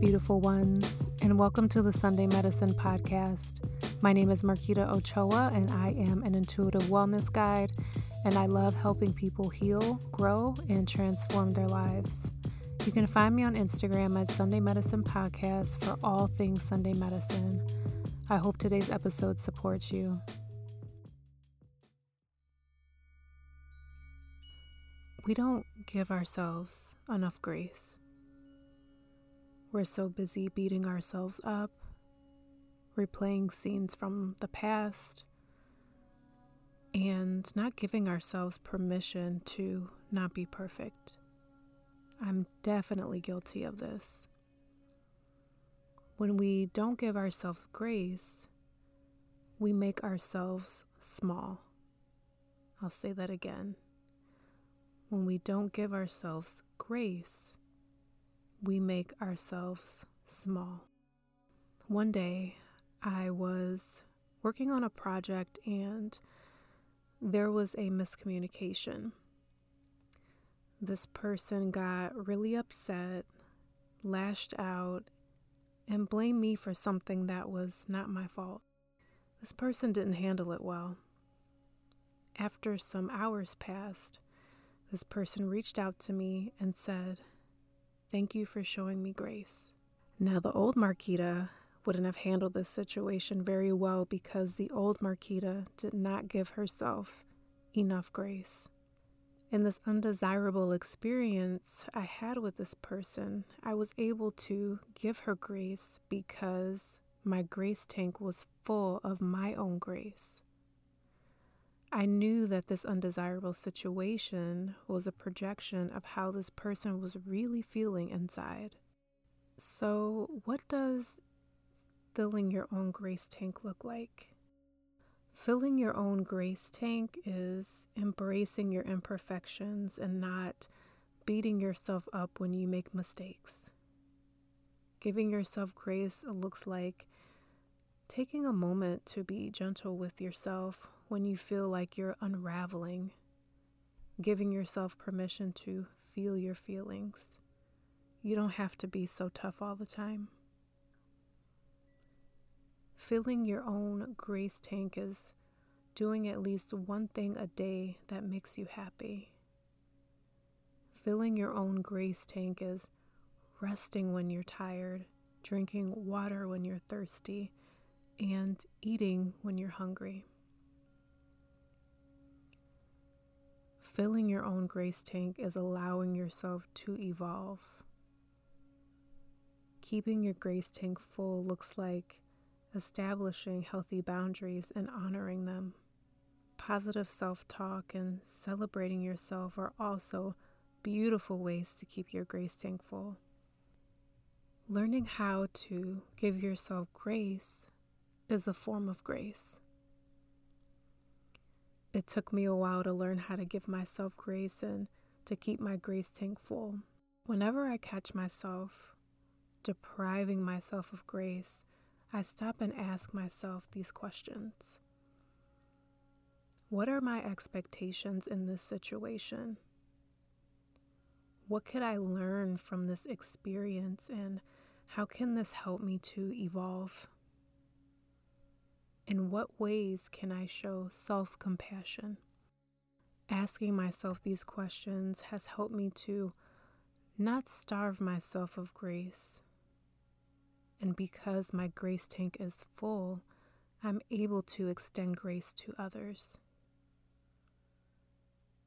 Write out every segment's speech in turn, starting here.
beautiful ones, and welcome to the Sunday Medicine Podcast. My name is Marquita Ochoa, and I am an intuitive wellness guide, and I love helping people heal, grow, and transform their lives. You can find me on Instagram at Sunday Medicine Podcast for all things Sunday medicine. I hope today's episode supports you. We don't give ourselves enough grace. We're so busy beating ourselves up, replaying scenes from the past, and not giving ourselves permission to not be perfect. I'm definitely guilty of this. When we don't give ourselves grace, we make ourselves small. I'll say that again. When we don't give ourselves grace, we make ourselves small. One day, I was working on a project and there was a miscommunication. This person got really upset, lashed out, and blamed me for something that was not my fault. This person didn't handle it well. After some hours passed, this person reached out to me and said, Thank you for showing me grace. Now, the old Marquita wouldn't have handled this situation very well because the old Marquita did not give herself enough grace. In this undesirable experience I had with this person, I was able to give her grace because my grace tank was full of my own grace. I knew that this undesirable situation was a projection of how this person was really feeling inside. So, what does filling your own grace tank look like? Filling your own grace tank is embracing your imperfections and not beating yourself up when you make mistakes. Giving yourself grace looks like taking a moment to be gentle with yourself when you feel like you're unraveling, giving yourself permission to feel your feelings. You don't have to be so tough all the time. Filling your own grace tank is doing at least one thing a day that makes you happy. Filling your own grace tank is resting when you're tired, drinking water when you're thirsty, and eating when you're hungry. Filling your own grace tank is allowing yourself to evolve. Keeping your grace tank full looks like establishing healthy boundaries and honoring them. Positive self talk and celebrating yourself are also beautiful ways to keep your grace tank full. Learning how to give yourself grace is a form of grace. It took me a while to learn how to give myself grace and to keep my grace tank full. Whenever I catch myself depriving myself of grace, I stop and ask myself these questions What are my expectations in this situation? What could I learn from this experience, and how can this help me to evolve? In what ways can I show self compassion? Asking myself these questions has helped me to not starve myself of grace. And because my grace tank is full, I'm able to extend grace to others.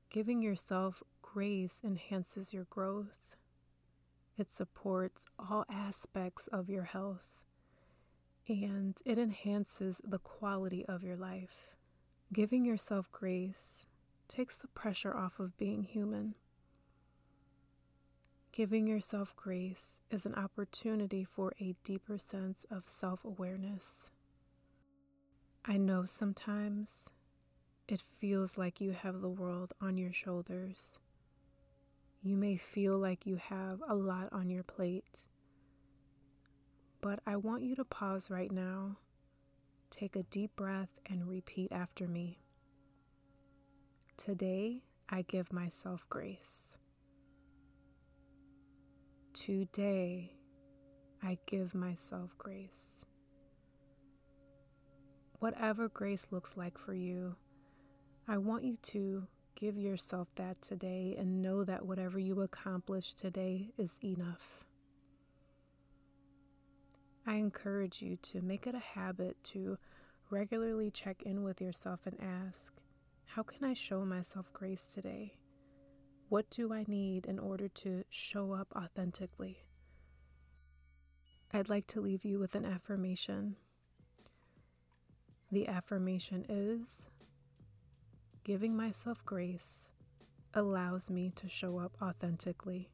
Giving yourself grace enhances your growth. It supports all aspects of your health and it enhances the quality of your life. Giving yourself grace takes the pressure off of being human. Giving yourself grace is an opportunity for a deeper sense of self awareness. I know sometimes it feels like you have the world on your shoulders. You may feel like you have a lot on your plate but I want you to pause right now, take a deep breath, and repeat after me. Today, I give myself grace. Today, I give myself grace. Whatever grace looks like for you, I want you to give yourself that today and know that whatever you accomplish today is enough. I encourage you to make it a habit to regularly check in with yourself and ask, How can I show myself grace today? What do I need in order to show up authentically? I'd like to leave you with an affirmation. The affirmation is giving myself grace allows me to show up authentically.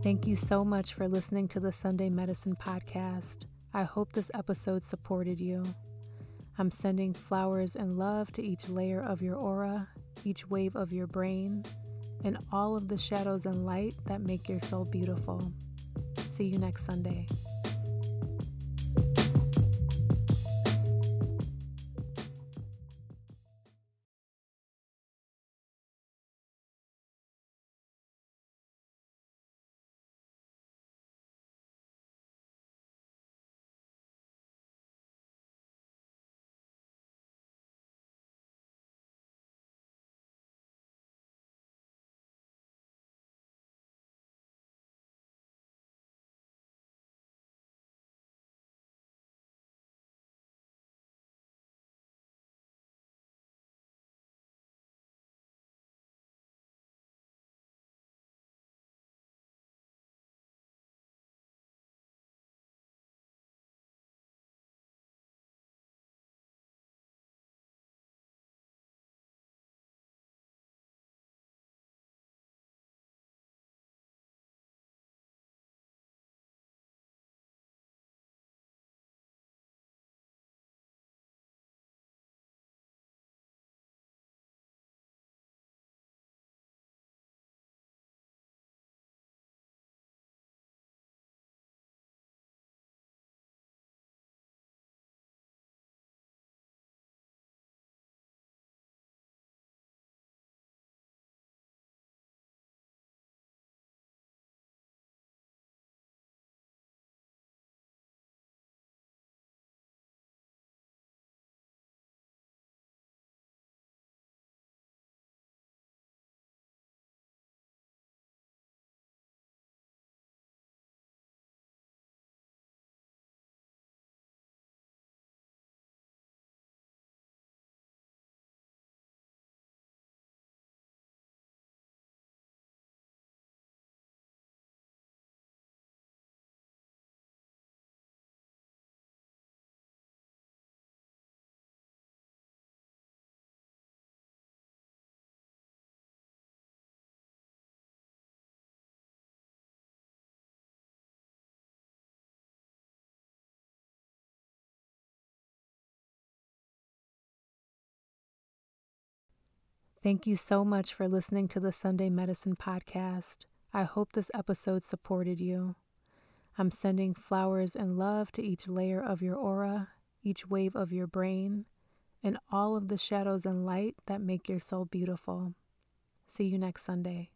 Thank you so much for listening to the Sunday Medicine Podcast. I hope this episode supported you. I'm sending flowers and love to each layer of your aura, each wave of your brain, and all of the shadows and light that make your soul beautiful. See you next Sunday. Thank you so much for listening to the Sunday Medicine Podcast. I hope this episode supported you. I'm sending flowers and love to each layer of your aura, each wave of your brain, and all of the shadows and light that make your soul beautiful. See you next Sunday.